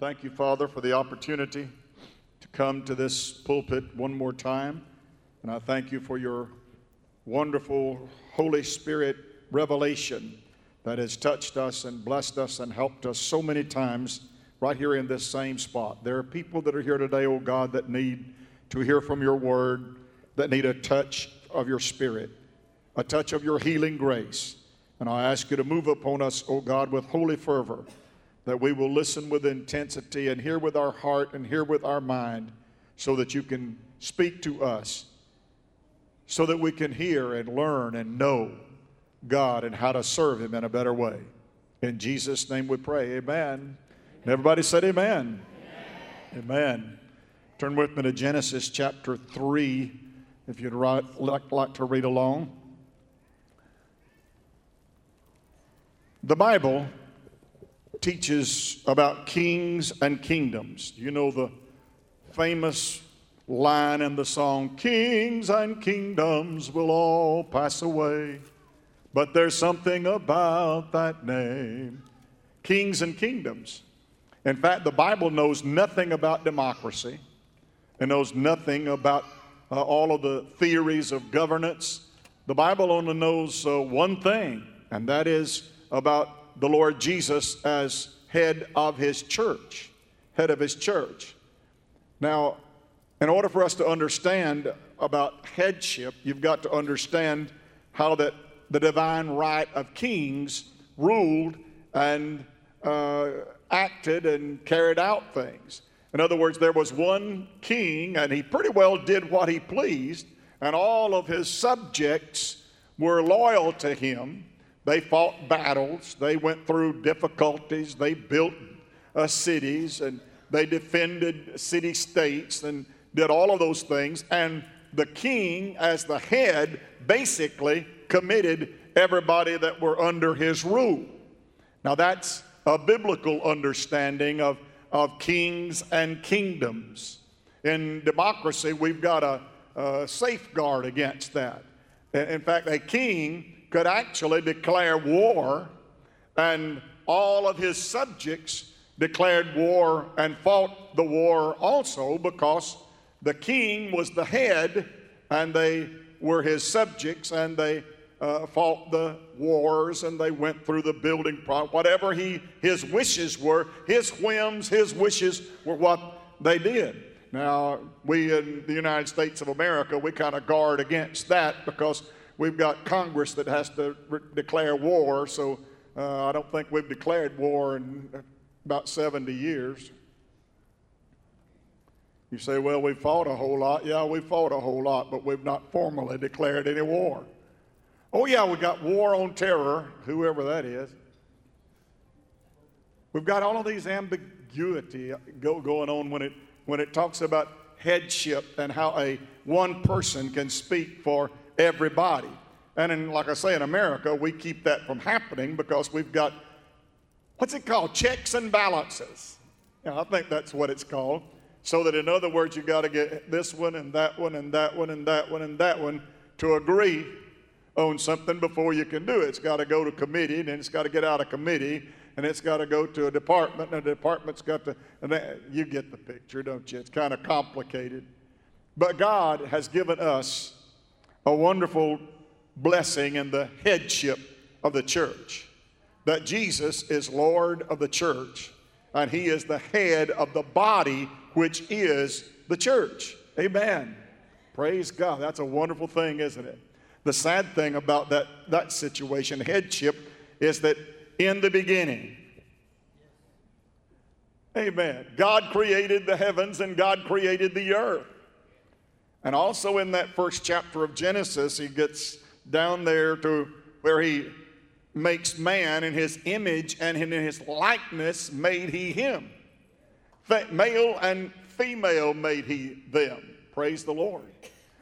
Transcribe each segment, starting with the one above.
Thank you, Father, for the opportunity to come to this pulpit one more time. And I thank you for your wonderful Holy Spirit revelation that has touched us and blessed us and helped us so many times right here in this same spot. There are people that are here today, oh God, that need to hear from your word, that need a touch of your spirit, a touch of your healing grace. And I ask you to move upon us, oh God, with holy fervor that we will listen with intensity and hear with our heart and hear with our mind so that you can speak to us, so that we can hear and learn and know God and how to serve Him in a better way. In Jesus' name we pray. Amen. And everybody said, Amen. Amen. amen. Turn with me to Genesis chapter 3 if you'd like, like to read along. The Bible teaches about kings and kingdoms. You know the famous line in the song Kings and kingdoms will all pass away, but there's something about that name. Kings and kingdoms. In fact, the Bible knows nothing about democracy, and knows nothing about uh, all of the theories of governance. The Bible only knows uh, one thing, and that is about the Lord Jesus as head of his church, head of his church. Now, in order for us to understand about headship, you've got to understand how that the divine right of kings ruled and uh, acted and carried out things. In other words, there was one king, and he pretty well did what he pleased, and all of his subjects were loyal to him. They fought battles, they went through difficulties, they built uh, cities, and they defended city states and did all of those things. And the king, as the head, basically committed everybody that were under his rule. Now, that's a biblical understanding of, of kings and kingdoms. In democracy, we've got a, a safeguard against that. In fact, a king could actually declare war, and all of his subjects declared war and fought the war also because the king was the head and they were his subjects and they uh, fought the wars and they went through the building pro- whatever he his wishes were his whims his wishes were what they did. Now we in the united states of america we kind of guard against that because we've got Congress that has to re- declare war, so uh, I don't think we've declared war in about 70 years. You say, well, we fought a whole lot. Yeah, we fought a whole lot, but we've not formally declared any war. Oh, yeah, we got war on terror, whoever that is. We've got all of these ambiguity go, going on when it, when it talks about headship and how a one person can speak for everybody. And in, like I say, in America, we keep that from happening because we've got, what's it called? Checks and balances. Yeah, I think that's what it's called. So that, in other words, you've got to get this one and that one and that one and that one and that one to agree on something before you can do it. It's got to go to committee, and then it's got to get out of committee, and it's got to go to a department, and the department's got to, and that, you get the picture, don't you? It's kind of complicated. But God has given us a wonderful blessing in the headship of the church. That Jesus is Lord of the church and he is the head of the body, which is the church. Amen. Praise God. That's a wonderful thing, isn't it? The sad thing about that, that situation, headship, is that in the beginning, Amen. God created the heavens and God created the earth. And also in that first chapter of Genesis, he gets down there to where he makes man in his image and in his likeness made he him. Male and female made he them. Praise the Lord.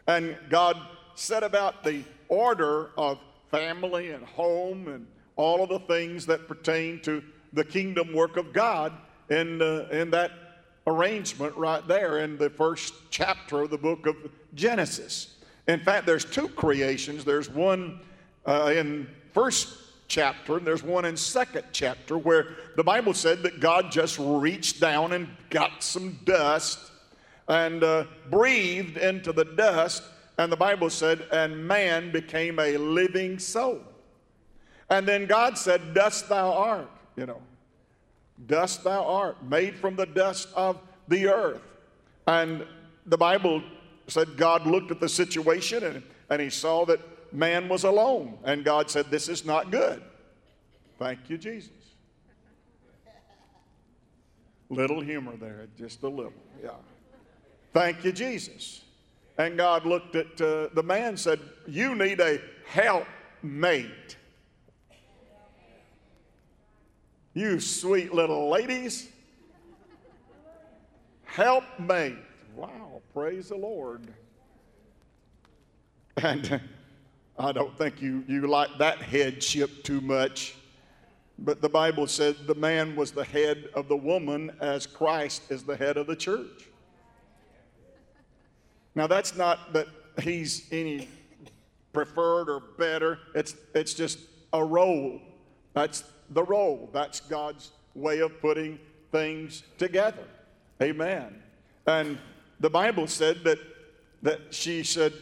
And God set about the order of family and home and all of the things that pertain to the kingdom work of God in, uh, in that arrangement right there in the first chapter of the book of Genesis. In fact, there's two creations. There's one uh, in first chapter, and there's one in second chapter where the Bible said that God just reached down and got some dust and uh, breathed into the dust, and the Bible said, and man became a living soul. And then God said, Dust thou art, you know. Dust thou art, made from the dust of the earth. And the Bible said God looked at the situation and, and he saw that man was alone. And God said, This is not good. Thank you, Jesus. Little humor there, just a little, yeah. Thank you, Jesus. And God looked at uh, the man said, You need a helpmate. You sweet little ladies. Help me. Wow, praise the Lord. And uh, I don't think you, you like that headship too much. But the Bible said the man was the head of the woman as Christ is the head of the church. Now, that's not that he's any preferred or better, it's, it's just a role. That's the role. That's God's way of putting things together. Amen. And the Bible said that, that she said,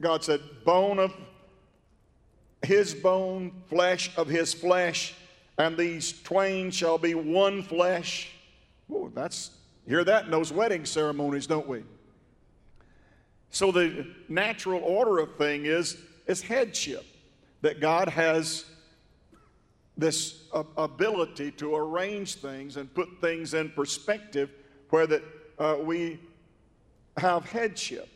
God said, bone of his bone, flesh of his flesh, and these twain shall be one flesh. Oh, that's hear that in those wedding ceremonies, don't we? So the natural order of thing is is headship that God has this ability to arrange things and put things in perspective where that uh, we have headship.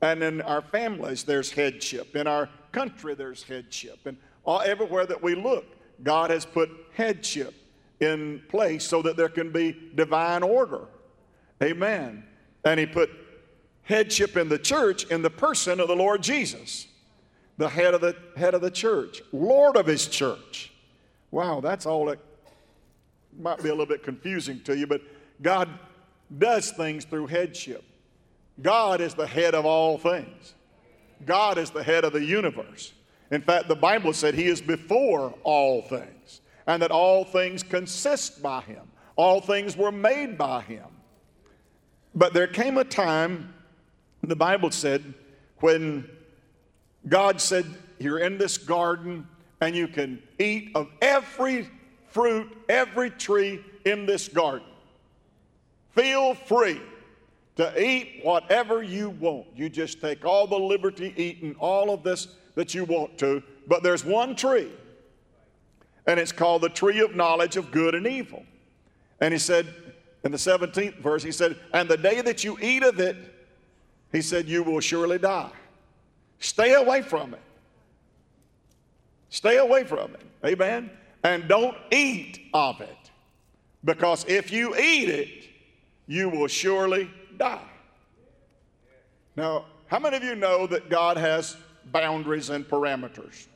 And in our families, there's headship. In our country, there's headship. And all, everywhere that we look, God has put headship in place so that there can be divine order. Amen. And He put headship in the church in the person of the Lord Jesus, the head of the head of the church, Lord of His church. Wow, that's all that might be a little bit confusing to you, but God does things through headship. God is the head of all things. God is the head of the universe. In fact, the Bible said He is before all things, and that all things consist by Him. All things were made by Him. But there came a time, the Bible said, when God said, You're in this garden, and you can eat of every fruit, every tree in this garden. Feel free to eat whatever you want. You just take all the liberty eating all of this that you want to, but there's one tree, and it's called the tree of knowledge of good and evil. And he said, in the 17th verse, he said, And the day that you eat of it, he said, you will surely die. Stay away from it. Stay away from it. Amen. And don't eat of it. Because if you eat it, you will surely die. Now, how many of you know that God has boundaries and parameters?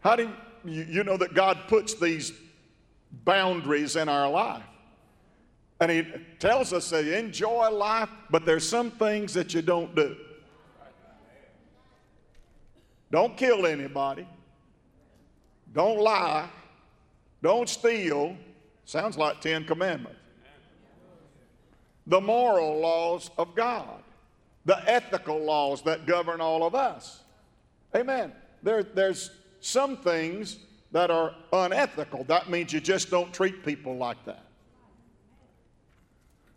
How do you, you know that God puts these boundaries in our life? And He tells us to enjoy life, but there's some things that you don't do. Don't kill anybody. Don't lie. Don't steal. Sounds like Ten Commandments the moral laws of God, the ethical laws that govern all of us. Amen. There, there's some things that are unethical. That means you just don't treat people like that.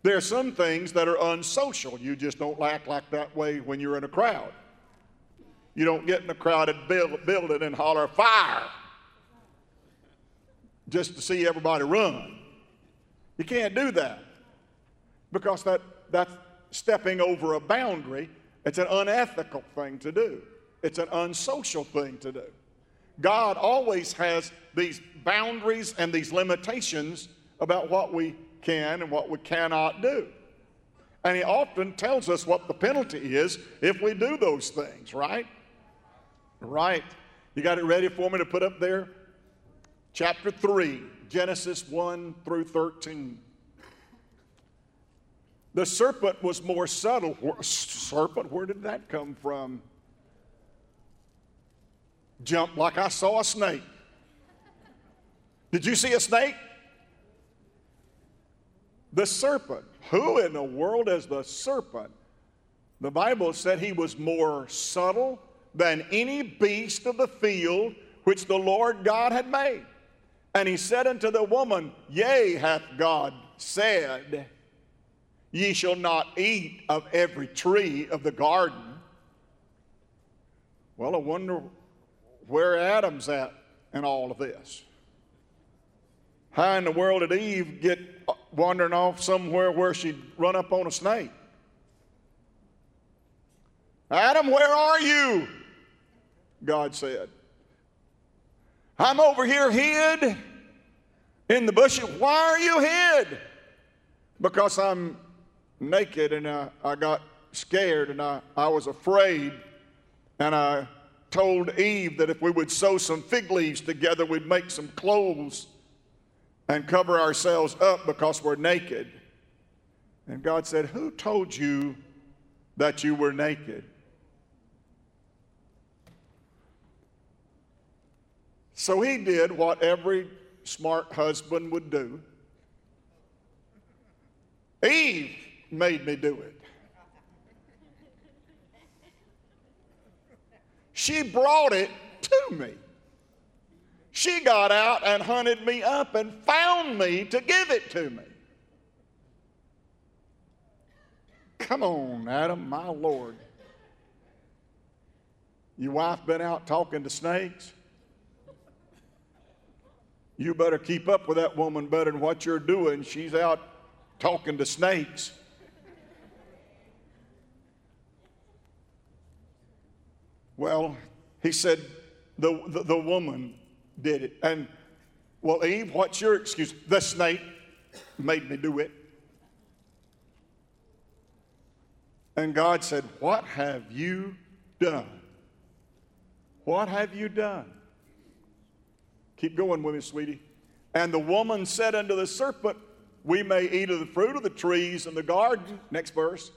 There are some things that are unsocial. You just don't act like that way when you're in a crowd. You don't get in a crowded building and holler, fire, just to see everybody run. You can't do that because that, that's stepping over a boundary. It's an unethical thing to do, it's an unsocial thing to do. God always has these boundaries and these limitations about what we can and what we cannot do. And He often tells us what the penalty is if we do those things, right? Right. You got it ready for me to put up there? Chapter 3, Genesis 1 through 13. The serpent was more subtle. Serpent, where did that come from? jumped like I saw a snake. Did you see a snake? The serpent. Who in the world is the serpent? The Bible said he was more subtle than any beast of the field which the Lord God had made. And he said unto the woman, Yea, hath God said, Ye shall not eat of every tree of the garden. Well, I wonder where Adam's at in all of this. How in the world did Eve get wandering off somewhere where she'd run up on a snake? Adam, where are you? God said. I'm over here hid in the bushes. Why are you hid? Because I'm naked and I, I got scared and I, I was afraid. And I told Eve that if we would sew some fig leaves together, we'd make some clothes and cover ourselves up because we're naked. And God said, Who told you that you were naked? So he did what every smart husband would do. Eve made me do it. She brought it to me. She got out and hunted me up and found me to give it to me. Come on, Adam, my Lord. Your wife been out talking to snakes? You better keep up with that woman better than what you're doing. She's out talking to snakes. Well, he said, the, the, the, woman did it. And, well, Eve, what's your excuse? The snake made me do it. And God said, What have you done? What have you done? Keep going with me, sweetie. And the woman said unto the serpent, We may eat of the fruit of the trees in the garden. Next verse.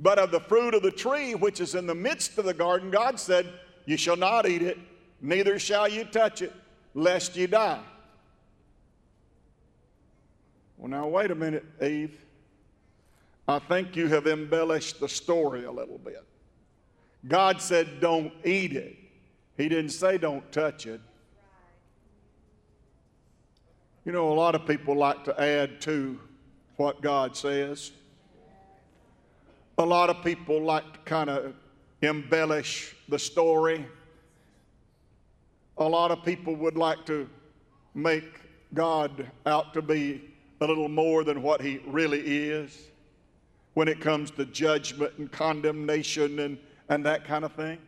But of the fruit of the tree which is in the midst of the garden, God said, You shall not eat it, neither shall you touch it, lest you die. Well, now, wait a minute, Eve. I think you have embellished the story a little bit. God said, Don't eat it. He didn't say, Don't touch it. You know, a lot of people like to add to what God says. A lot of people like to kind of embellish the story. A lot of people would like to make God out to be a little more than what he really is when it comes to judgment and condemnation and, and that kind of thing.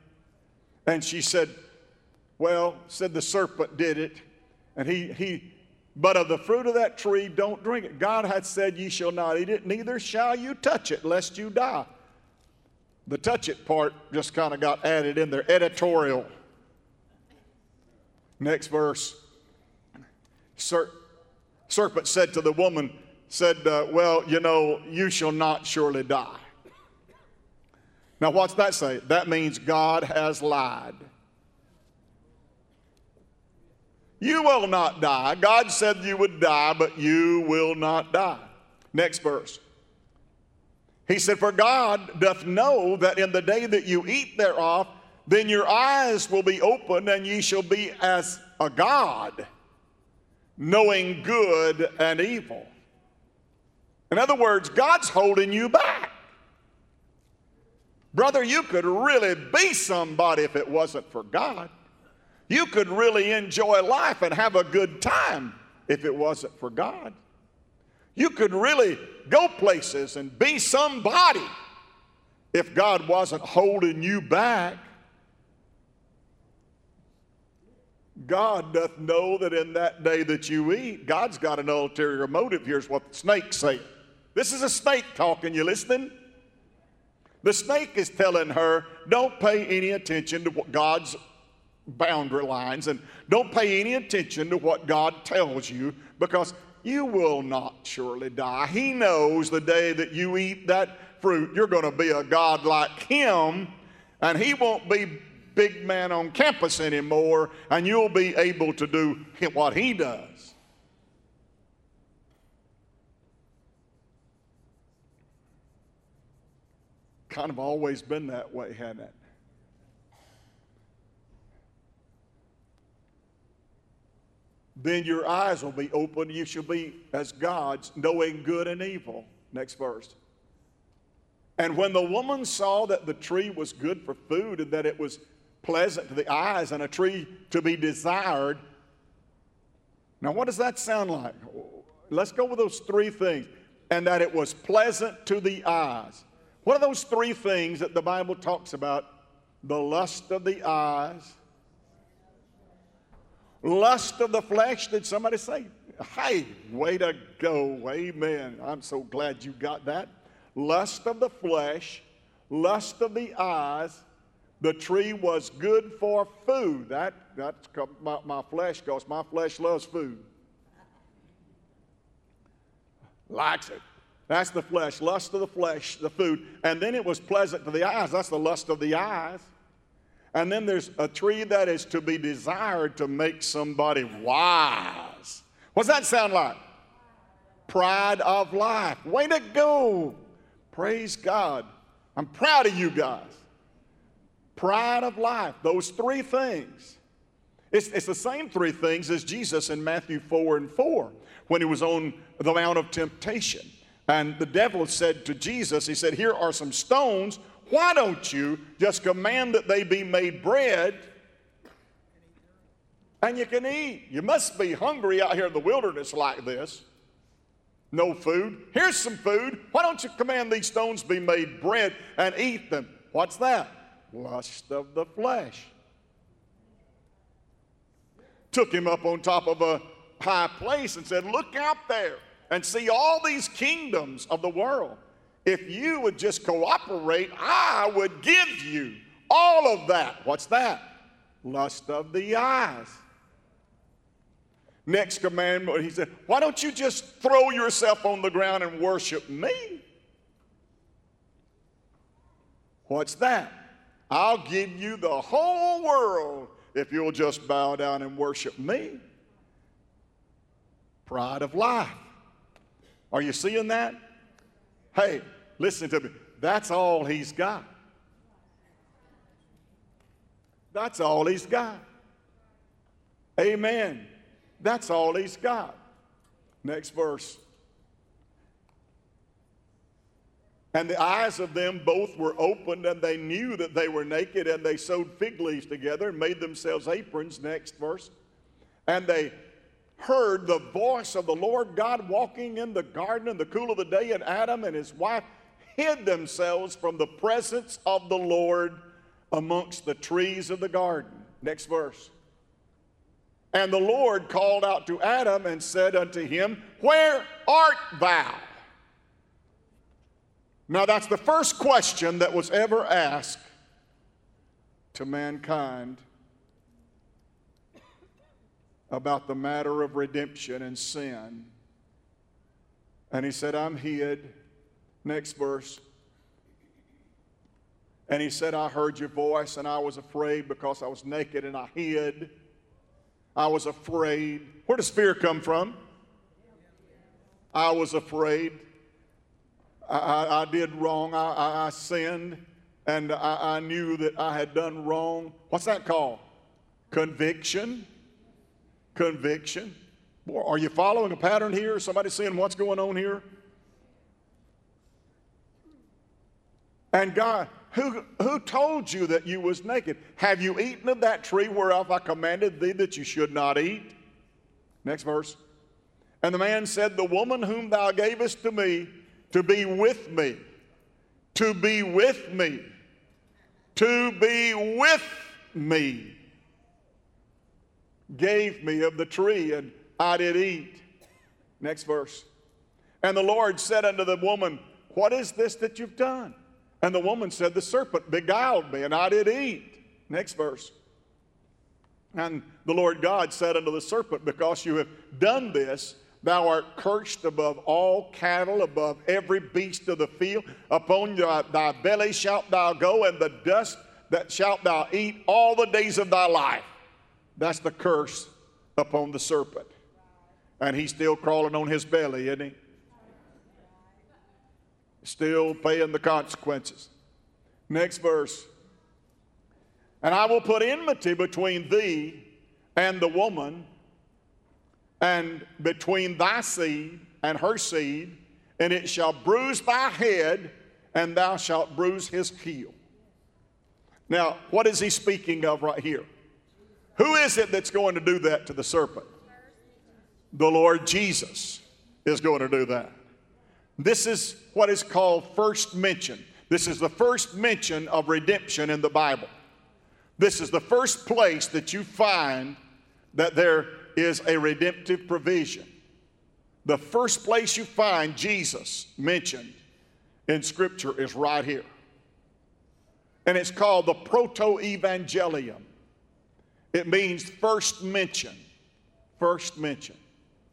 And she said, Well, said the serpent did it, and he, he but of the fruit of that tree, don't drink it. God hath said, Ye shall not eat it, neither shall you touch it, lest you die. The touch it part just kind of got added in there, editorial. Next verse. Ser- serpent said to the woman, said, uh, Well, you know, you shall not surely die. Now, what's that say? That means God has lied. You will not die. God said you would die, but you will not die. Next verse. He said, For God doth know that in the day that you eat thereof, then your eyes will be opened, and ye shall be as a God, knowing good and evil. In other words, God's holding you back. Brother, you could really be somebody if it wasn't for God. You could really enjoy life and have a good time if it wasn't for God. You could really go places and be somebody if God wasn't holding you back. God doth know that in that day that you eat, God's got an ulterior motive. Here's what the snake say. This is a snake talking, you listening? The snake is telling her, don't pay any attention to what God's boundary lines and don't pay any attention to what God tells you because you will not surely die. He knows the day that you eat that fruit, you're going to be a God like Him, and He won't be big man on campus anymore, and you'll be able to do what he does. Kind of always been that way, hasn't it? Then your eyes will be open. You shall be as gods, knowing good and evil. Next verse. And when the woman saw that the tree was good for food and that it was pleasant to the eyes and a tree to be desired. Now, what does that sound like? Let's go with those three things. And that it was pleasant to the eyes. What are those three things that the Bible talks about? The lust of the eyes, lust of the flesh. Did somebody say? Hey, way to go. Amen. I'm so glad you got that lust of the flesh, lust of the eyes. The tree was good for food. That, that's my, my flesh, because my flesh loves food. Likes it. That's the flesh, lust of the flesh, the food. And then it was pleasant to the eyes. That's the lust of the eyes. And then there's a tree that is to be desired to make somebody wise. What's that sound like? Pride of life. Way to go. Praise God. I'm proud of you guys. Pride of life, those three things. It's, it's the same three things as Jesus in Matthew 4 and 4 when he was on the Mount of Temptation. And the devil said to Jesus, He said, Here are some stones. Why don't you just command that they be made bread and you can eat? You must be hungry out here in the wilderness like this no food. Here's some food. Why don't you command these stones be made bread and eat them? What's that? Lust of the flesh. Took him up on top of a high place and said, Look out there and see all these kingdoms of the world. If you would just cooperate, I would give you all of that. What's that? Lust of the eyes. Next commandment, he said, Why don't you just throw yourself on the ground and worship me? What's that? I'll give you the whole world if you'll just bow down and worship me. Pride of life. Are you seeing that? Hey, listen to me. That's all he's got. That's all he's got. Amen. That's all he's got. Next verse. And the eyes of them both were opened, and they knew that they were naked, and they sewed fig leaves together and made themselves aprons. Next verse. And they heard the voice of the Lord God walking in the garden in the cool of the day, and Adam and his wife hid themselves from the presence of the Lord amongst the trees of the garden. Next verse. And the Lord called out to Adam and said unto him, Where art thou? Now, that's the first question that was ever asked to mankind about the matter of redemption and sin. And he said, I'm hid. Next verse. And he said, I heard your voice, and I was afraid because I was naked and I hid. I was afraid. Where does fear come from? I was afraid. I, I, I did wrong. I, I sinned, and I, knew that I had done wrong. What's that called? Conviction. Conviction. Boy, are you following a pattern here? Somebody seeing what's going on here? And God, who, who told you that you was naked? Have you eaten of that tree whereof I commanded thee that you should not eat? Next verse. And the man said, The woman whom thou gavest to me to be with me, to be with me, to be with me, gave me of the tree, and I did eat. Next verse. And the Lord said unto the woman, What is this that you've done? And the woman said, The serpent beguiled me, and I did eat. Next verse. And the Lord God said unto the serpent, Because you have done this, thou art cursed above all cattle, above every beast of the field. Upon thy belly shalt thou go, and the dust that shalt thou eat all the days of thy life. That's the curse upon the serpent. And he's still crawling on his belly, isn't he? Still paying the consequences. Next verse. And I will put enmity between thee and the woman, and between thy seed and her seed, and it shall bruise thy head, and thou shalt bruise his heel. Now, what is he speaking of right here? Who is it that's going to do that to the serpent? The Lord Jesus is going to do that. This is what is called first mention. This is the first mention of redemption in the Bible. This is the first place that you find that there is a redemptive provision. The first place you find Jesus mentioned in Scripture is right here. And it's called the Proto Evangelium. It means first mention. First mention.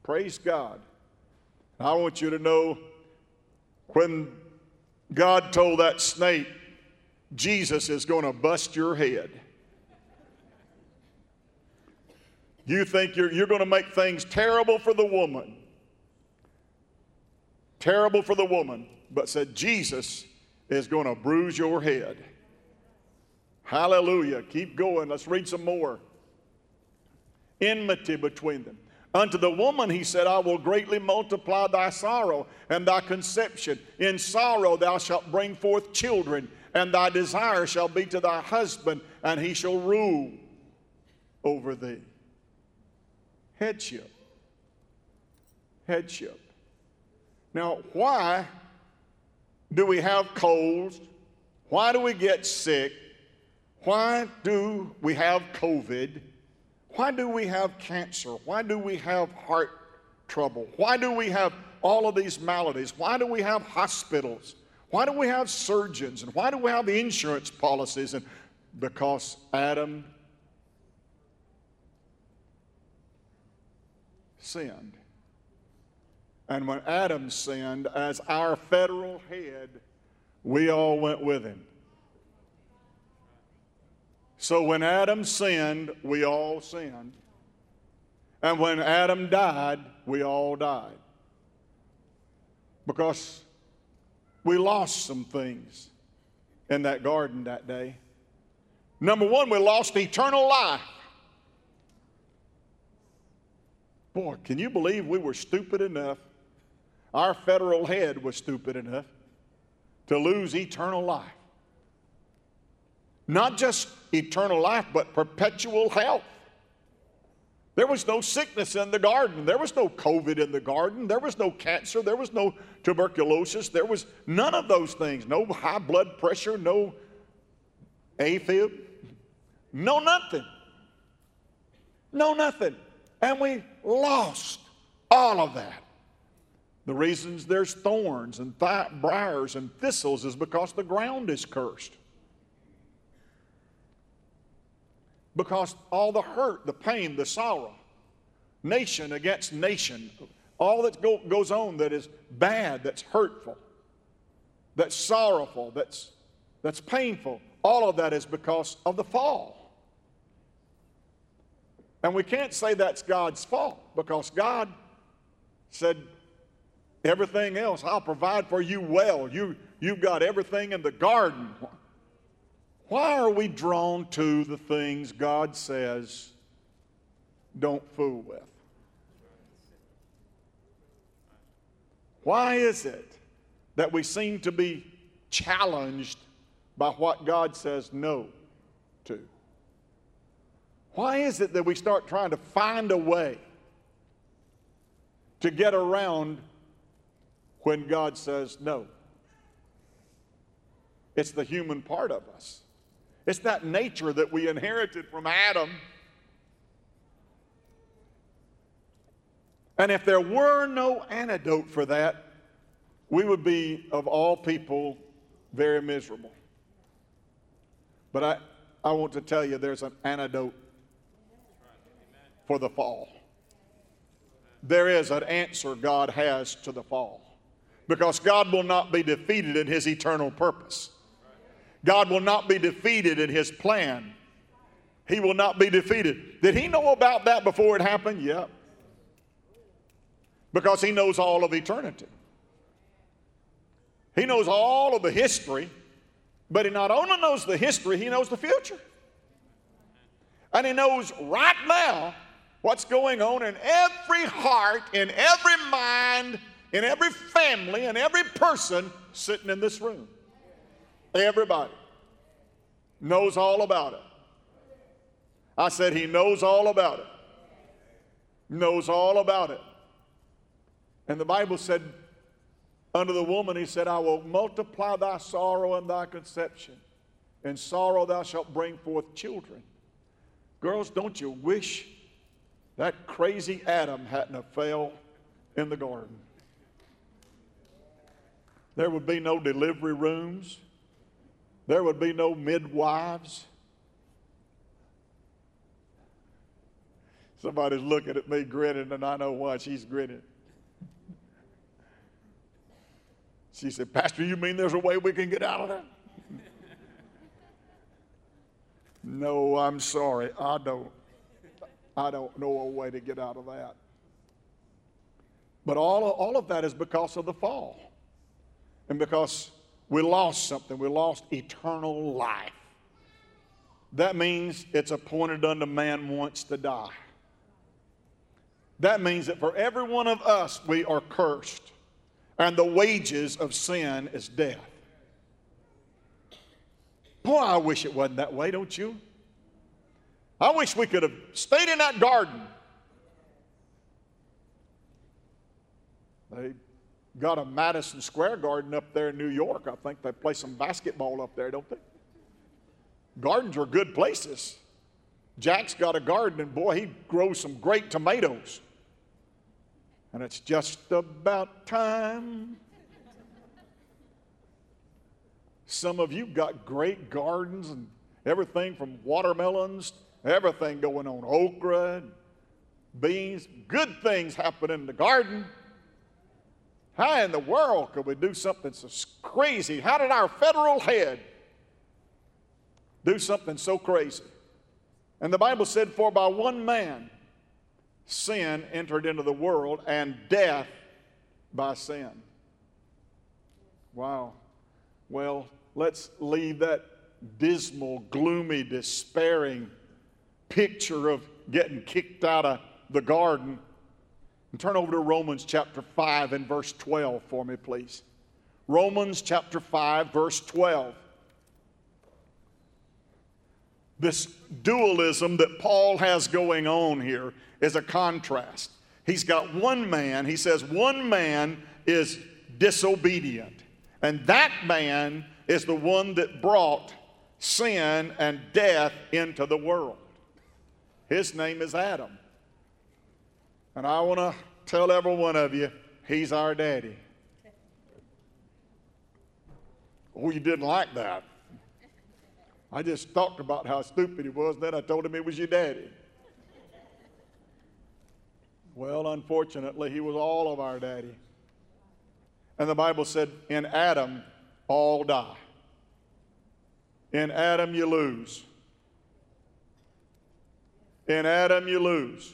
Praise God. I want you to know when God told that snake, Jesus is going to bust your head. You think you're, you're going to make things terrible for the woman. Terrible for the woman, but said Jesus is going to bruise your head. Hallelujah. Keep going. Let's read some more. Enmity between them. Unto the woman he said, I will greatly multiply thy sorrow and thy conception. In sorrow thou shalt bring forth children, and thy desire shall be to thy husband, and he shall rule over thee. Headship. Headship. Now, why do we have colds? Why do we get sick? Why do we have COVID? Why do we have cancer? Why do we have heart trouble? Why do we have all of these maladies? Why do we have hospitals? Why do we have surgeons? And why do we have insurance policies? And because Adam sinned. And when Adam sinned, as our federal head, we all went with him. So when Adam sinned, we all sinned. And when Adam died, we all died. Because we lost some things in that garden that day. Number one, we lost eternal life. Boy, can you believe we were stupid enough? Our federal head was stupid enough to lose eternal life. Not just eternal life, but perpetual health. There was no sickness in the garden. There was no COVID in the garden. There was no cancer. There was no tuberculosis. There was none of those things. No high blood pressure, no AFib, no nothing. No nothing. And we lost all of that. The reasons there's thorns and briars and thistles is because the ground is cursed. Because all the hurt, the pain, the sorrow, nation against nation, all that go, goes on that is bad, that's hurtful, that's sorrowful, that's, that's painful, all of that is because of the fall. And we can't say that's God's fault because God said, everything else, I'll provide for you well. You, you've got everything in the garden. Why are we drawn to the things God says don't fool with? Why is it that we seem to be challenged by what God says no to? Why is it that we start trying to find a way to get around when God says no? It's the human part of us. It's that nature that we inherited from Adam. And if there were no antidote for that, we would be, of all people, very miserable. But I, I want to tell you there's an antidote for the fall. There is an answer God has to the fall because God will not be defeated in his eternal purpose. God will not be defeated in his plan. He will not be defeated. Did he know about that before it happened? Yep. Because he knows all of eternity. He knows all of the history, but he not only knows the history, he knows the future. And he knows right now what's going on in every heart, in every mind, in every family, and every person sitting in this room. Everybody knows all about it. I said, He knows all about it. Knows all about it. And the Bible said, unto the woman, He said, I will multiply thy sorrow and thy conception. In sorrow thou shalt bring forth children. Girls, don't you wish that crazy Adam hadn't have fell in the garden? There would be no delivery rooms. There would be no midwives. Somebody's looking at me grinning, and I know why she's grinning. She said, Pastor, you mean there's a way we can get out of that? no, I'm sorry. I don't. I don't know a way to get out of that. But all all of that is because of the fall. And because we lost something, we lost eternal life. That means it's appointed unto man once to die. That means that for every one of us, we are cursed, and the wages of sin is death. Boy, I wish it wasn't that way, don't you? I wish we could have stayed in that garden. They got a Madison Square Garden up there in New York. I think they play some basketball up there, don't they? Gardens are good places. Jack's got a garden, and boy, he grows some great tomatoes. And it's just about time. Some of you got great gardens and everything from watermelons, everything going on, okra, beans, good things happen in the garden. How in the world could we do something so crazy? How did our federal head do something so crazy? And the Bible said, For by one man sin entered into the world, and death by sin. Wow. Well, let's leave that dismal, gloomy, despairing picture of getting kicked out of the garden and turn over to Romans chapter 5 and verse 12 for me, please. Romans chapter 5, verse 12. This dualism that Paul has going on here is a contrast. He's got one man, he says, one man is disobedient, and that man is the one that brought sin and death into the world. His name is Adam. And I want to tell every one of you, he's our daddy. Oh, you didn't like that. I just talked about how stupid he was, then I told him he was your daddy. Well, unfortunately, he was all of our daddy. And the Bible said, in Adam, all die. In Adam, you lose. In Adam, you lose.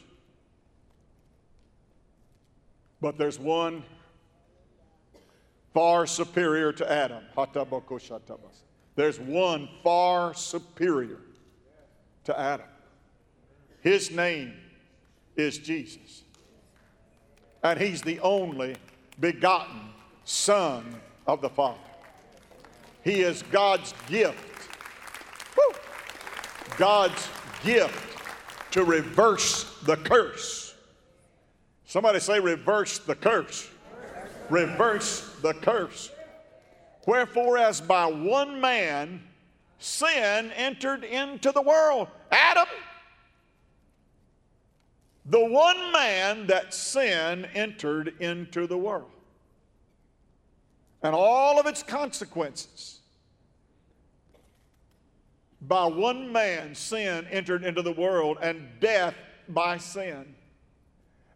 But there's one far superior to Adam. There's one far superior to Adam. His name is Jesus. And he's the only begotten Son of the Father. He is God's gift. Woo! God's gift to reverse the curse Somebody say, reverse the curse. Reverse the curse. Wherefore, as by one man sin entered into the world, Adam, the one man that sin entered into the world, and all of its consequences. By one man, sin entered into the world, and death by sin.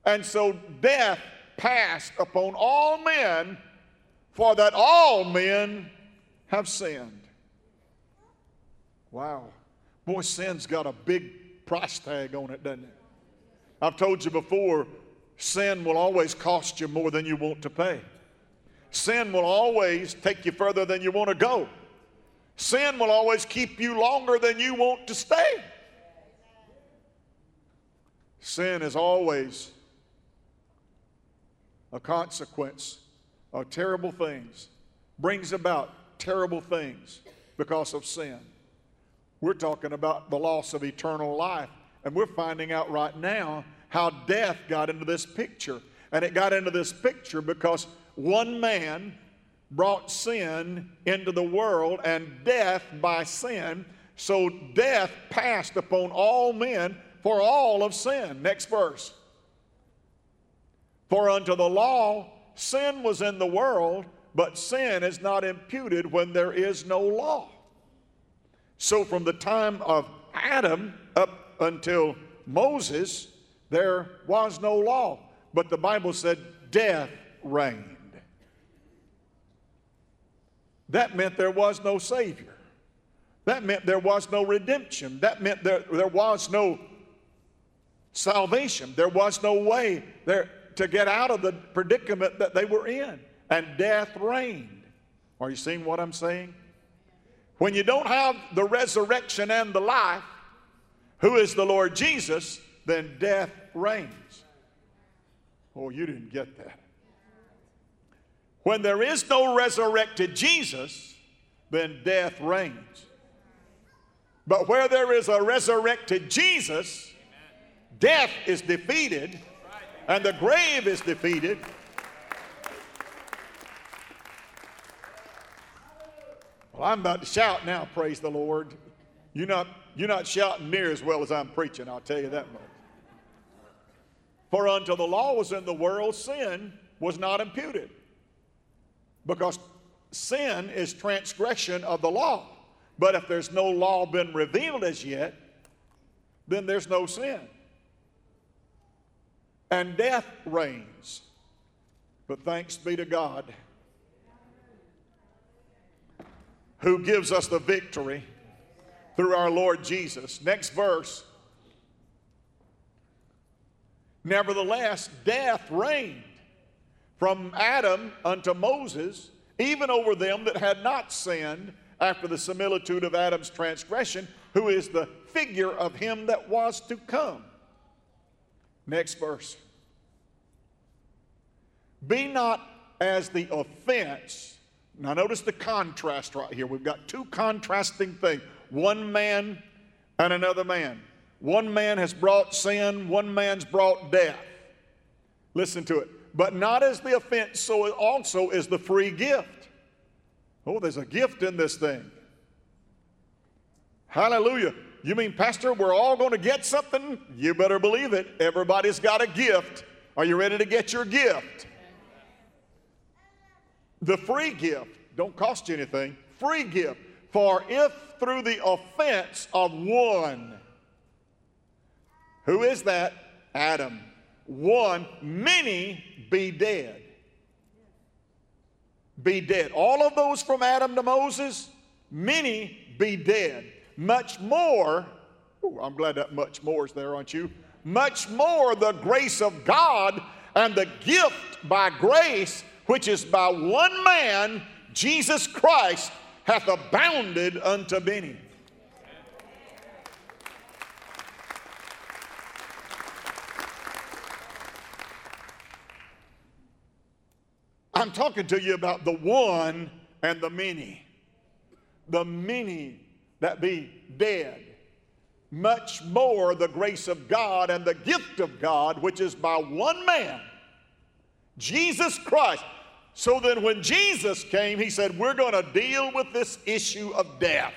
And so death passed upon all men, for that all men have sinned. Wow. Boy, sin's got a big price tag on it, doesn't it? I've told you before, sin will always cost you more than you want to pay. Sin will always take you further than you want to go. Sin will always keep you longer than you want to stay. Sin is always a consequence of terrible things, brings about terrible things because of sin. We're talking about the loss of eternal life, and we're finding out right now how death got into this picture. And it got into this picture because one man brought sin into the world and death by sin. So death passed upon all men for all of sin. Next verse. For unto the law sin was in the world, but sin is not imputed when there is no law. So from the time of Adam up until Moses, there was no law. But the Bible said death reigned. That meant there was no Savior. That meant there was no redemption. That meant there, there was no salvation. There was no way there to get out of the predicament that they were in. And death reigned. Are you seeing what I'm saying? When you don't have the resurrection and the life, who is the Lord Jesus, then death reigns. Oh, you didn't get that. When there is no resurrected Jesus, then death reigns. But where there is a resurrected Jesus, death is defeated and the grave is defeated. Well, I'm about to shout now, praise the Lord. You're not, you're not shouting near as well as I'm preaching, I'll tell you that much. For until the law was in the world, sin was not imputed. Because sin is transgression of the law. But if there's no law been revealed as yet, then there's no sin. And death reigns. But thanks be to God who gives us the victory through our Lord Jesus. Next verse. Nevertheless, death reigned from Adam unto Moses, even over them that had not sinned after the similitude of Adam's transgression, who is the figure of him that was to come. Next verse. Be not as the offense. Now, notice the contrast right here. We've got two contrasting things one man and another man. One man has brought sin, one man's brought death. Listen to it. But not as the offense, so also is the free gift. Oh, there's a gift in this thing. Hallelujah. You mean, Pastor, we're all going to get something? You better believe it. Everybody's got a gift. Are you ready to get your gift? The free gift, don't cost you anything, free gift. For if through the offense of one, who is that? Adam. One, many be dead. Be dead. All of those from Adam to Moses, many be dead. Much more, ooh, I'm glad that much more is there, aren't you? Much more the grace of God and the gift by grace, which is by one man, Jesus Christ, hath abounded unto many. I'm talking to you about the one and the many. The many that be dead. Much more the grace of God and the gift of God, which is by one man, Jesus Christ. So then, when Jesus came, he said, We're going to deal with this issue of death.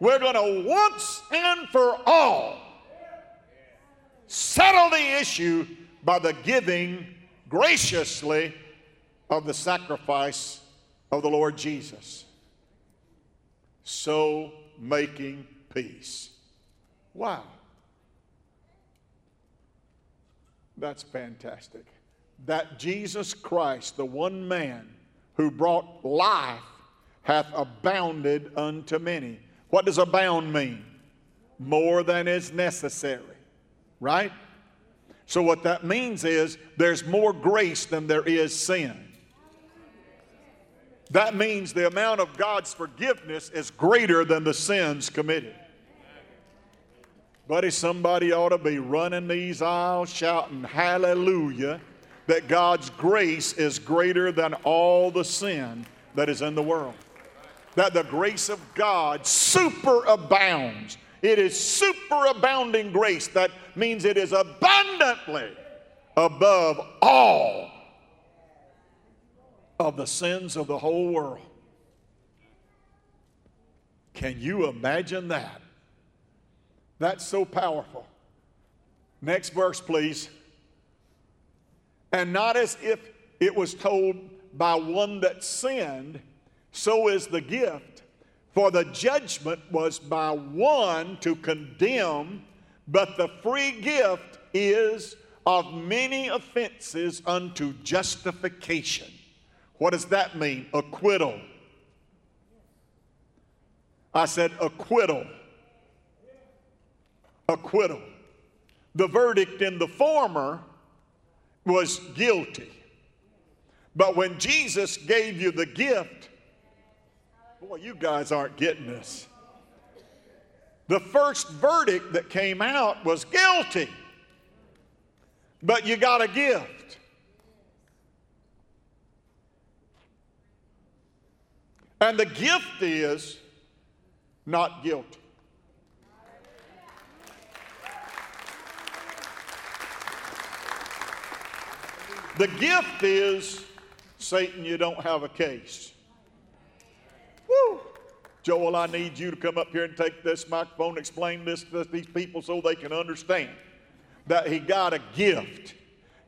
We're going to once and for all settle the issue by the giving graciously of the sacrifice of the Lord Jesus. So making peace. Wow. That's fantastic. That Jesus Christ, the one man who brought life, hath abounded unto many. What does abound mean? More than is necessary, right? So, what that means is there's more grace than there is sin. That means the amount of God's forgiveness is greater than the sins committed. Buddy, somebody ought to be running these aisles shouting hallelujah that God's grace is greater than all the sin that is in the world. That the grace of God superabounds. It is superabounding grace. That means it is abundantly above all of the sins of the whole world. Can you imagine that? That's so powerful. Next verse, please. And not as if it was told by one that sinned, so is the gift. For the judgment was by one to condemn, but the free gift is of many offenses unto justification. What does that mean? Acquittal. I said acquittal acquittal. The verdict in the former was guilty. But when Jesus gave you the gift, boy, you guys aren't getting this. The first verdict that came out was guilty, but you got a gift. And the gift is not guilty. The gift is Satan, you don't have a case. Woo! Joel, I need you to come up here and take this microphone, explain this to these people so they can understand that he got a gift.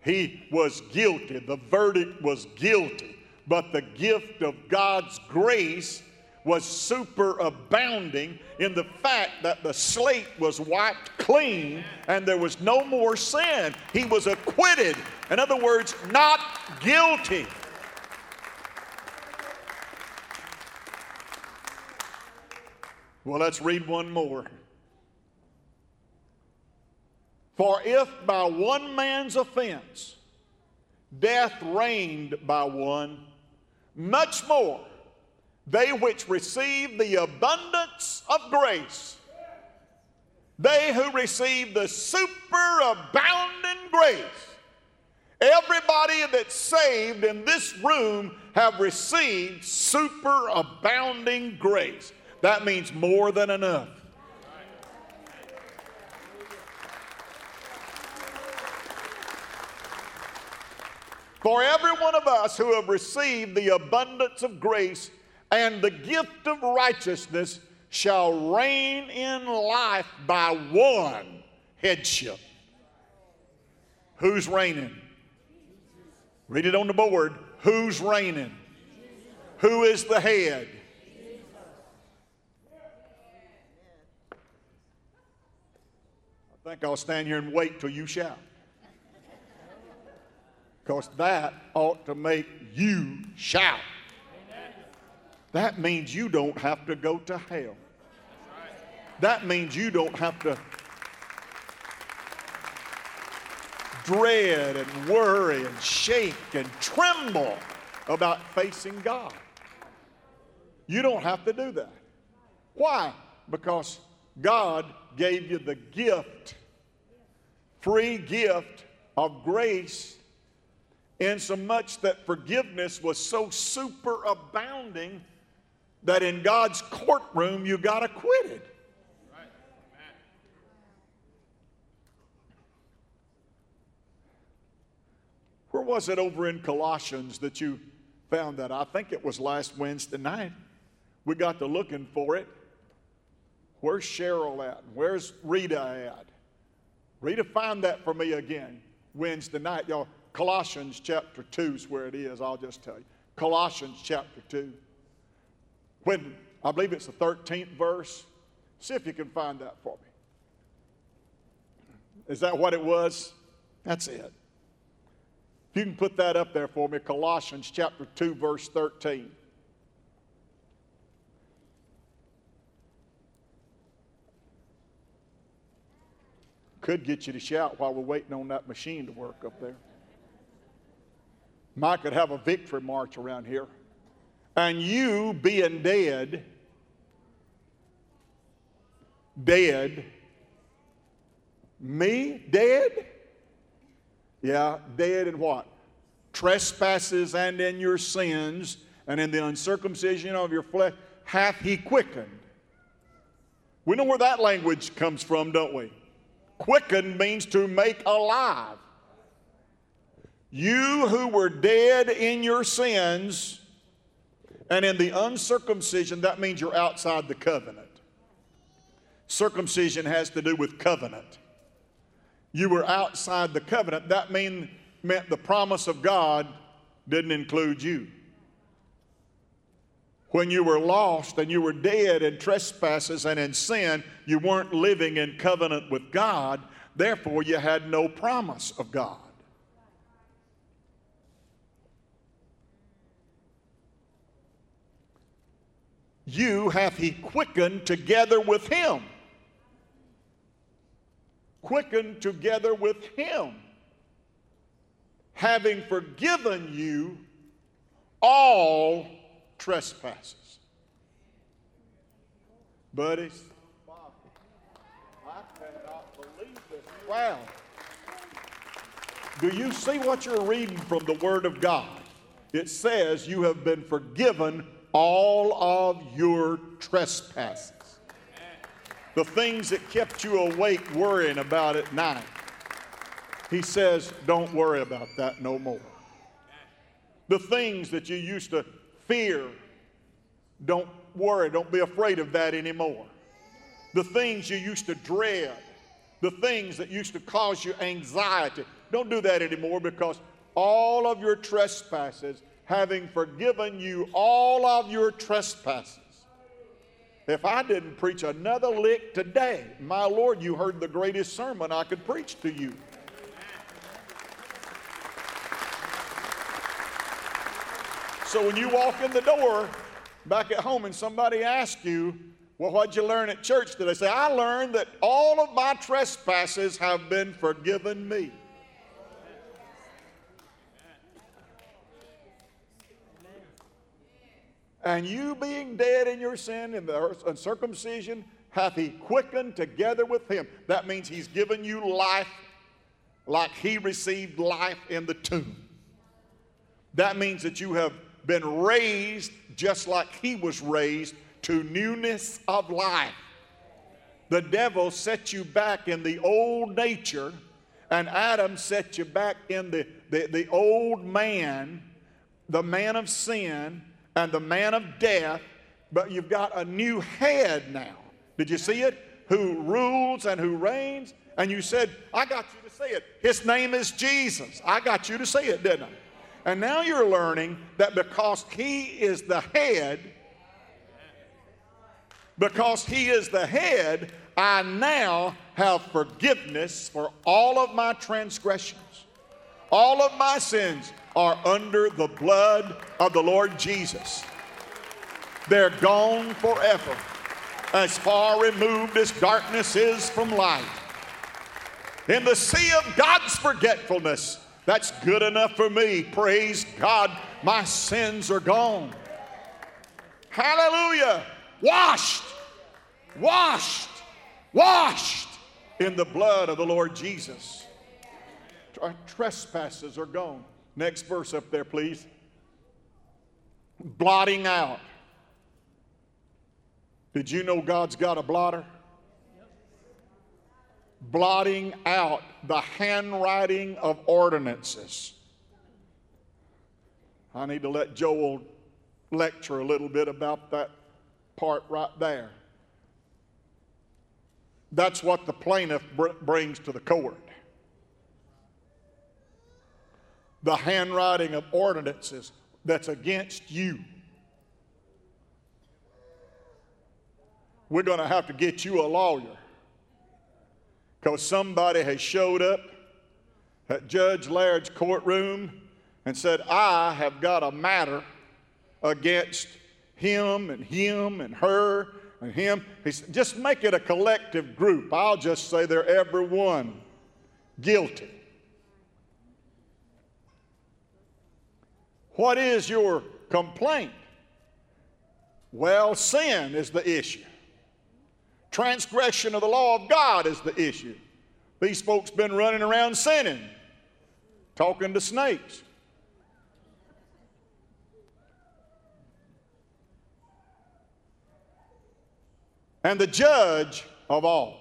He was guilty. The verdict was guilty. But the gift of God's grace was superabounding in the fact that the slate was wiped clean and there was no more sin. He was acquitted. In other words, not guilty. Well, let's read one more. For if by one man's offense death reigned by one, much more they which receive the abundance of grace, they who receive the superabounding grace. Everybody that's saved in this room have received superabounding grace. That means more than enough. For every one of us who have received the abundance of grace and the gift of righteousness shall reign in life by one headship. Who's reigning? Read it on the board. Who's reigning? Who is the head? I think I'll stand here and wait till you shout. Because that ought to make you shout. That means you don't have to go to hell. That means you don't have to dread and worry and shake and tremble about facing God. You don't have to do that. Why? Because God gave you the gift, free gift of grace, in so much that forgiveness was so super abounding that in God's courtroom you got acquitted. Where was it over in Colossians that you found that? I think it was last Wednesday night. We got to looking for it. Where's Cheryl at? Where's Rita at? Rita, find that for me again Wednesday night. Y'all, Colossians chapter 2 is where it is, I'll just tell you. Colossians chapter 2. When I believe it's the 13th verse, see if you can find that for me. Is that what it was? That's it. If you can put that up there for me, Colossians chapter 2, verse 13. Could get you to shout while we're waiting on that machine to work up there. Mike could have a victory march around here. And you being dead, dead, me dead? Yeah, dead in what? Trespasses and in your sins, and in the uncircumcision of your flesh, hath he quickened. We know where that language comes from, don't we? Quicken means to make alive. You who were dead in your sins and in the uncircumcision, that means you're outside the covenant. Circumcision has to do with covenant. You were outside the covenant. That mean, meant the promise of God didn't include you. When you were lost and you were dead in trespasses and in sin, you weren't living in covenant with God. Therefore, you had no promise of God. You hath he quickened together with him quickened together with him, having forgiven you all trespasses. Buddies. Wow. Do you see what you're reading from the Word of God? It says you have been forgiven all of your trespasses the things that kept you awake worrying about at night. He says, Don't worry about that no more. The things that you used to fear, don't worry, don't be afraid of that anymore. The things you used to dread, the things that used to cause you anxiety, don't do that anymore because all of your trespasses, having forgiven you all of your trespasses, if I didn't preach another lick today, my Lord, you heard the greatest sermon I could preach to you. So when you walk in the door back at home and somebody asks you, Well, what'd you learn at church today? Say, I learned that all of my trespasses have been forgiven me. And you being dead in your sin and the uncircumcision hath he quickened together with him. That means he's given you life like he received life in the tomb. That means that you have been raised just like he was raised to newness of life. The devil set you back in the old nature, and Adam set you back in the, the, the old man, the man of sin and the man of death, but you've got a new head now. Did you see it? Who rules and who reigns. And you said, I got you to say it. His name is Jesus. I got you to say it, didn't I? And now you're learning that because he is the head, because he is the head, I now have forgiveness for all of my transgressions. All of my sins are under the blood of the Lord Jesus. They're gone forever, as far removed as darkness is from light. In the sea of God's forgetfulness, that's good enough for me. Praise God, my sins are gone. Hallelujah. Washed, washed, washed in the blood of the Lord Jesus. Our trespasses are gone. Next verse up there, please. Blotting out. Did you know God's got a blotter? Blotting out the handwriting of ordinances. I need to let Joel lecture a little bit about that part right there. That's what the plaintiff br- brings to the court. The handwriting of ordinances that's against you. We're going to have to get you a lawyer because somebody has showed up at Judge Laird's courtroom and said, I have got a matter against him and him and her and him. He said, just make it a collective group. I'll just say they're everyone guilty. What is your complaint? Well, sin is the issue. Transgression of the law of God is the issue. These folks been running around sinning, talking to snakes. And the judge of all.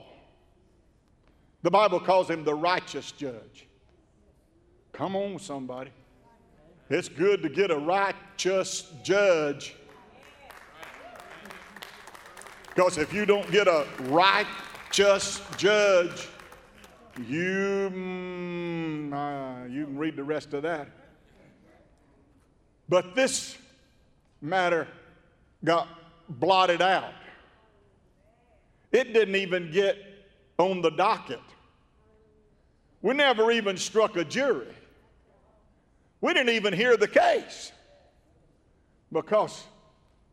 The Bible calls him the righteous judge. Come on, somebody. It's good to get a righteous judge. Because if you don't get a righteous judge, you, mm, uh, you can read the rest of that. But this matter got blotted out. It didn't even get on the docket. We never even struck a jury. We didn't even hear the case because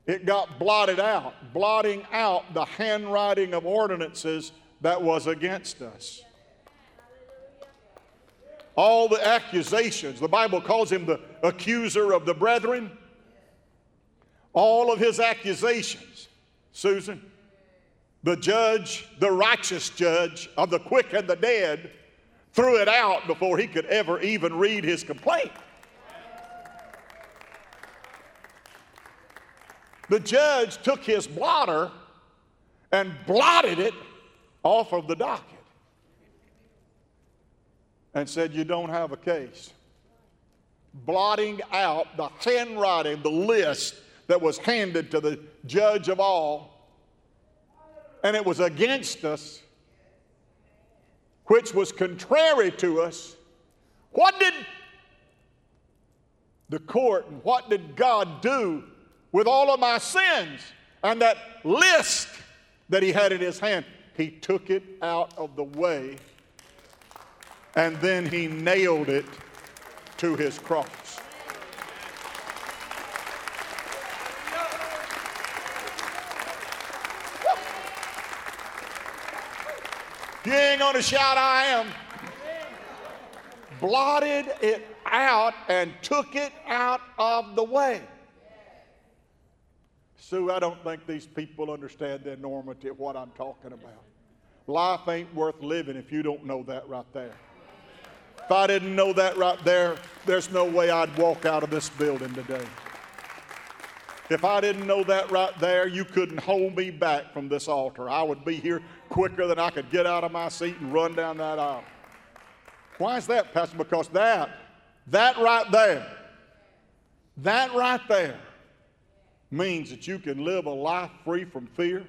it got blotted out, blotting out the handwriting of ordinances that was against us. All the accusations, the Bible calls him the accuser of the brethren. All of his accusations, Susan, the judge, the righteous judge of the quick and the dead, threw it out before he could ever even read his complaint. The judge took his blotter and blotted it off of the docket and said, You don't have a case. Blotting out the handwriting, the list that was handed to the judge of all, and it was against us, which was contrary to us. What did the court and what did God do with all of my sins. And that list that he had in his hand, he took it out of the way and then he nailed it to his cross. You ain't gonna shout, I am. Blotted it out and took it out of the way. Sue, I don't think these people understand the enormity of what I'm talking about. Life ain't worth living if you don't know that right there. If I didn't know that right there, there's no way I'd walk out of this building today. If I didn't know that right there, you couldn't hold me back from this altar. I would be here quicker than I could get out of my seat and run down that aisle. Why is that, Pastor? Because that, that right there, that right there means that you can live a life free from fear.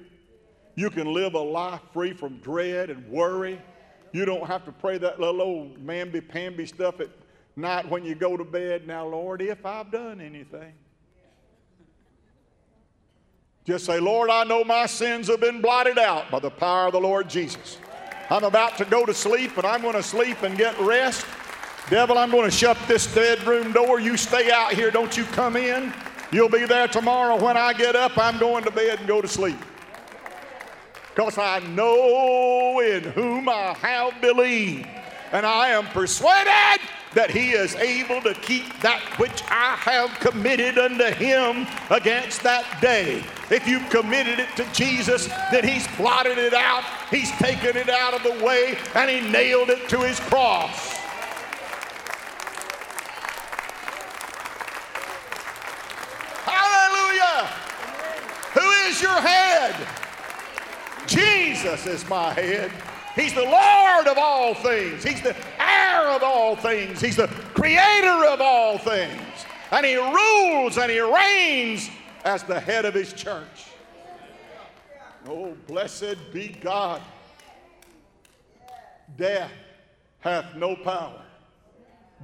You can live a life free from dread and worry. You don't have to pray that little old mamby pamby stuff at night when you go to bed. Now, Lord, if I've done anything. Just say, Lord, I know my sins have been blotted out by the power of the Lord Jesus. I'm about to go to sleep, and I'm going to sleep and get rest. Devil, I'm going to shut this bedroom door. You stay out here. Don't you come in. You'll be there tomorrow when I get up. I'm going to bed and go to sleep. Because I know in whom I have believed, and I am persuaded that he is able to keep that which I have committed unto him against that day. If you've committed it to Jesus, then he's blotted it out, he's taken it out of the way, and he nailed it to his cross. Your head. Jesus is my head. He's the Lord of all things. He's the heir of all things. He's the creator of all things. And he rules and he reigns as the head of his church. Oh, blessed be God. Death hath no power.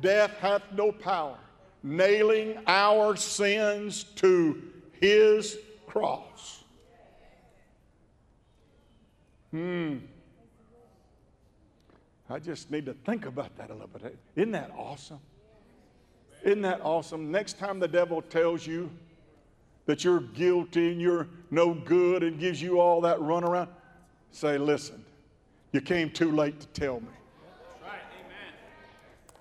Death hath no power. Nailing our sins to his cross. Hmm. I just need to think about that a little bit. Isn't that awesome? Isn't that awesome? Next time the devil tells you that you're guilty and you're no good and gives you all that runaround, say, listen, you came too late to tell me. Right,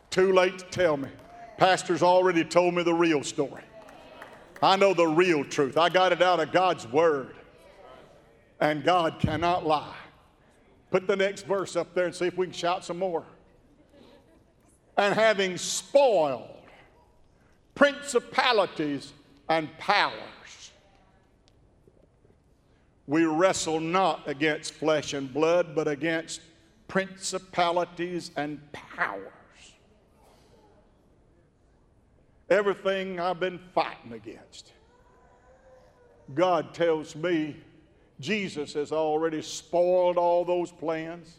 too late to tell me. Pastor's already told me the real story. I know the real truth. I got it out of God's Word. And God cannot lie. Put the next verse up there and see if we can shout some more. And having spoiled principalities and powers, we wrestle not against flesh and blood, but against principalities and powers everything I've been fighting against. God tells me Jesus has already spoiled all those plans.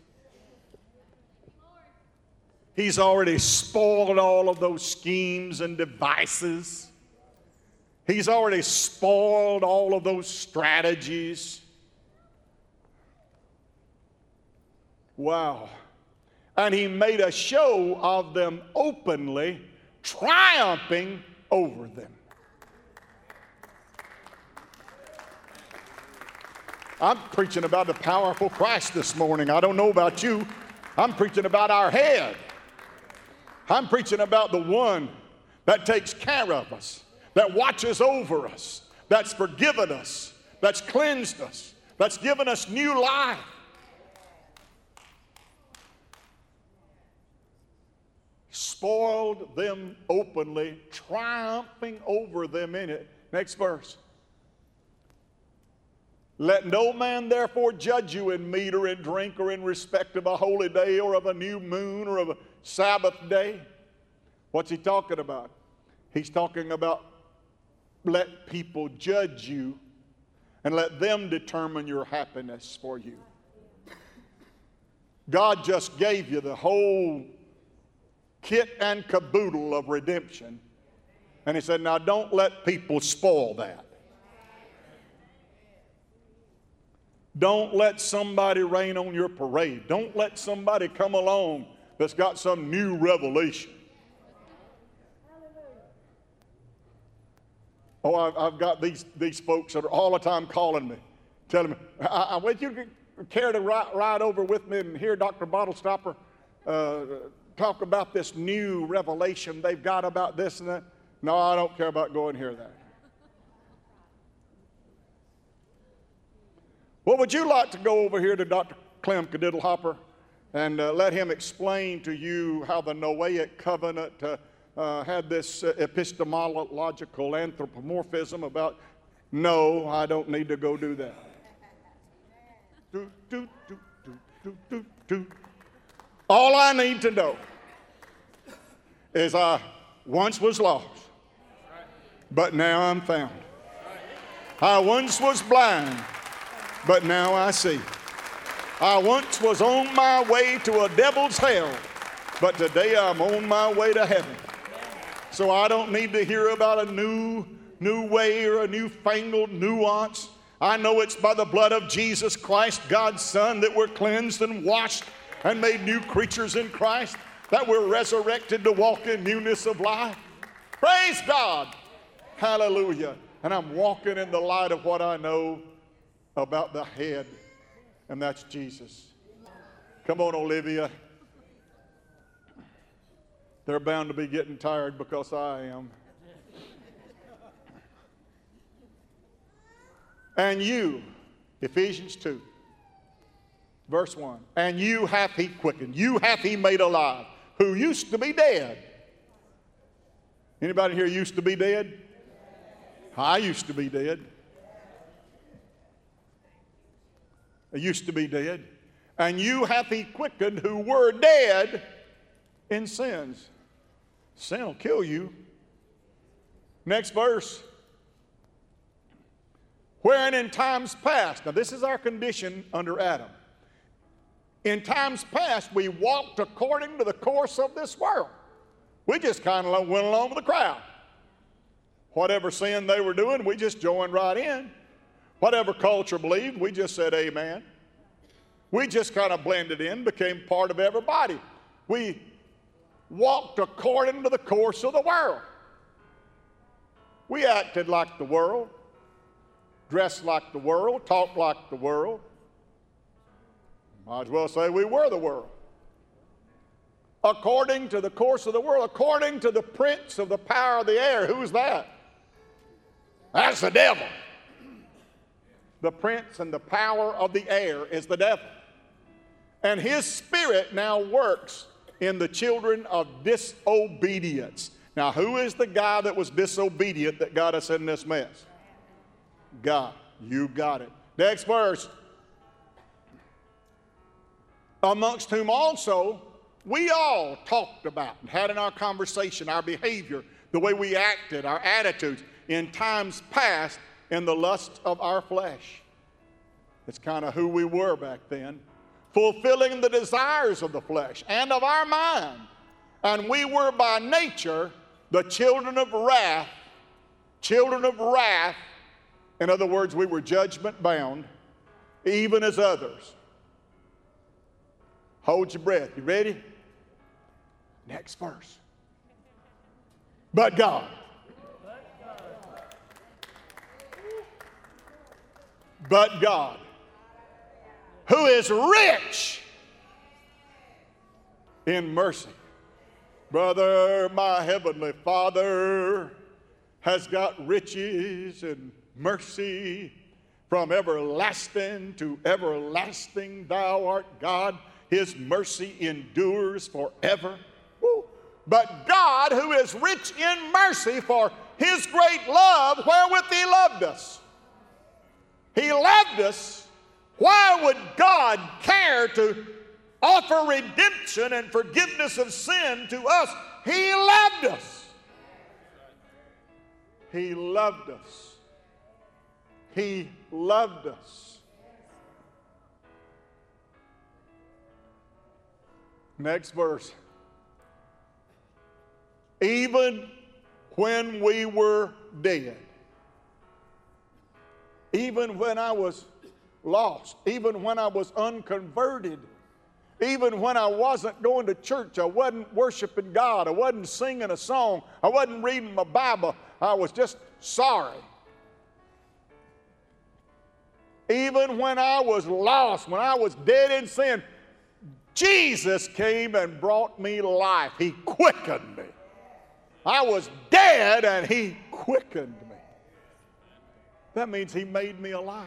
He's already spoiled all of those schemes and devices. He's already spoiled all of those strategies. Wow. And he made a show of them openly triumphing over them. I'm preaching about the powerful Christ this morning. I don't know about you. I'm preaching about our head. I'm preaching about the one that takes care of us, that watches over us, that's forgiven us, that's cleansed us, that's given us new life. Spoiled them openly, triumphing over them in it. Next verse. Let no man therefore judge you in meat or in drink or in respect of a holy day or of a new moon or of a Sabbath day. What's he talking about? He's talking about let people judge you and let them determine your happiness for you. God just gave you the whole kit and caboodle of redemption. And he said, Now don't let people spoil that. Don't let somebody rain on your parade. Don't let somebody come along that's got some new revelation. Oh, I've, got these, these folks that are all the time calling me, telling me, I, I want you to care to ride, ride over with me and hear Dr. Bottlestopper uh, talk about this new revelation they've got about this and that. No, I don't care about going here that. Well, would you like to go over here to Dr. Clem Cadiddle and uh, let him explain to you how the Noahic covenant uh, uh, had this uh, epistemological anthropomorphism about, no, I don't need to go do that. Do, do, do, do, do, do, do. All I need to know is I once was lost, but now I'm found. I once was blind, but now I see. I once was on my way to a devil's hell, but today I'm on my way to heaven. So I don't need to hear about a new, new way or a newfangled nuance. I know it's by the blood of Jesus Christ, God's Son, that we're cleansed and washed and made new creatures in Christ, that we're resurrected to walk in newness of life. Praise God. Hallelujah. And I'm walking in the light of what I know about the head, and that's Jesus. Come on, Olivia. They're bound to be getting tired because I am. And you, Ephesians 2. Verse 1 And you hath he quickened, you hath he made alive, who used to be dead. Anybody here used to be dead? I used to be dead. I used to be dead. And you hath he quickened who were dead in sins. Sin will kill you. Next verse. Wherein in times past, now this is our condition under Adam. In times past, we walked according to the course of this world. We just kind of went along with the crowd. Whatever sin they were doing, we just joined right in. Whatever culture believed, we just said amen. We just kind of blended in, became part of everybody. We walked according to the course of the world. We acted like the world. dressed like the world, talked like the world. Might as well say we were the world. According to the course of the world, according to the prince of the power of the air. Who's that? That's the devil. The prince and the power of the air is the devil. And his spirit now works in the children of disobedience. Now, who is the guy that was disobedient that got us in this mess? God. You got it. Next verse. Amongst whom also we all talked about and had in our conversation our behavior, the way we acted, our attitudes in times past in the lust of our flesh. It's kind of who we were back then, fulfilling the desires of the flesh and of our mind. And we were by nature the children of wrath, children of wrath. In other words, we were judgment bound, even as others. Hold your breath. You ready? Next verse. But God. But God, who is rich in mercy. Brother, my heavenly Father has got riches and mercy from everlasting to everlasting. Thou art God. His mercy endures forever. But God, who is rich in mercy for his great love, wherewith he loved us. He loved us. Why would God care to offer redemption and forgiveness of sin to us? He loved us. He loved us. He loved us. Next verse even when we were dead, even when I was lost, even when I was unconverted, even when I wasn't going to church, I wasn't worshiping God, I wasn't singing a song, I wasn't reading my Bible, I was just sorry. Even when I was lost, when I was dead in sin, Jesus came and brought me life. He quickened me. I was dead and He quickened me. That means He made me alive.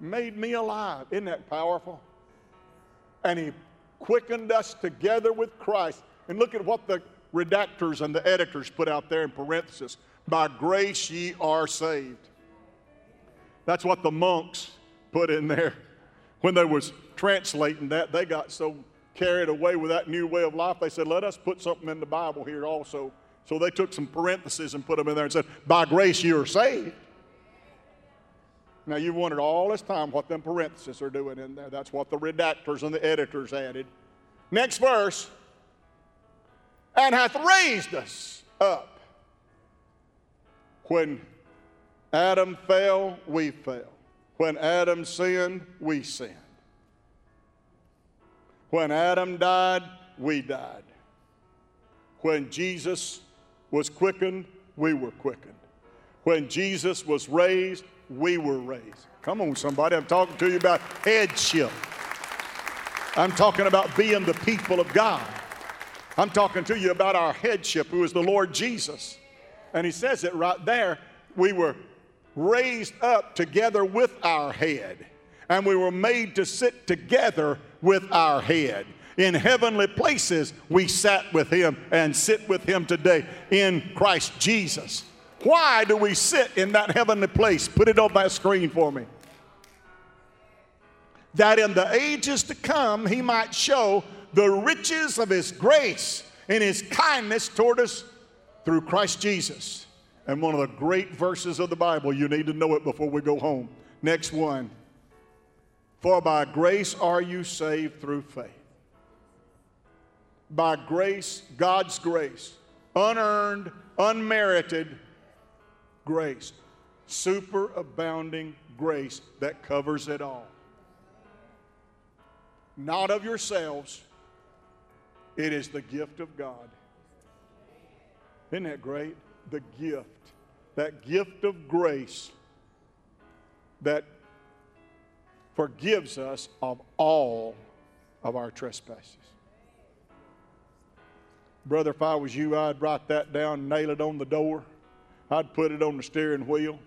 Made me alive. Isn't that powerful? And He quickened us together with Christ. And look at what the redactors and the editors put out there in parenthesis. By grace ye are saved. That's what the monks put in there. When they was translating that, they got so carried away with that new way of life, they said, let us put something in the Bible here also. So they took some parentheses and put them in there and said, by grace you are saved. Now you've wondered all this time what them parentheses are doing in there. That's what the redactors and the editors added. Next verse. And hath raised us up. When Adam fell, we fell. When Adam sinned, we sinned. When Adam died, we died. When Jesus was quickened, we were quickened. When Jesus was raised, we were raised. Come on, somebody. I'm talking to you about headship. I'm talking about being the people of God. I'm talking to you about our headship, who is the Lord Jesus. And he says it right there. We were raised up together with our head, and we were made to sit together with our head. In heavenly places, we sat with him and sit with him today in Christ Jesus. Why do we sit in that heavenly place? Put it on that screen for me. That in the ages to come, he might show the riches of his grace and his kindness toward us through Christ Jesus. And one of the great verses of the Bible, you need to know it before we go home. Next one. For by grace are you saved through faith. By grace, God's grace, unearned, unmerited grace, superabounding grace that covers it all. Not of yourselves, it is the gift of God. Isn't that great? The gift. That gift of grace that forgives us of all of our trespasses. Brother, if I was you, I'd write that down, nail it on the door. I'd put it on the steering wheel.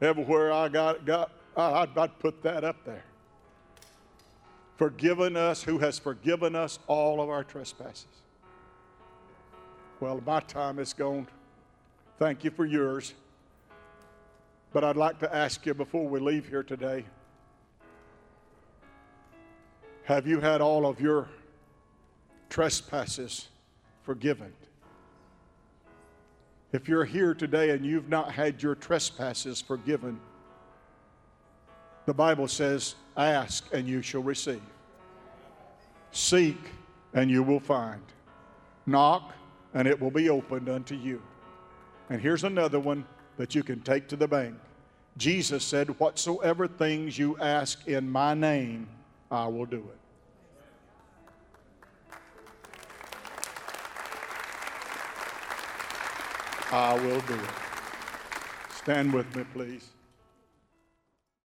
Everywhere I got, got I'd, I'd put that up there. Forgiven us, who has forgiven us all of our trespasses. Well, my time is gone. Thank you for yours. But I'd like to ask you before we leave here today have you had all of your trespasses forgiven? If you're here today and you've not had your trespasses forgiven, the Bible says, Ask and you shall receive. Seek and you will find. Knock and it will be opened unto you. And here's another one that you can take to the bank. Jesus said, Whatsoever things you ask in my name, I will do it. I will do it. Stand with me, please.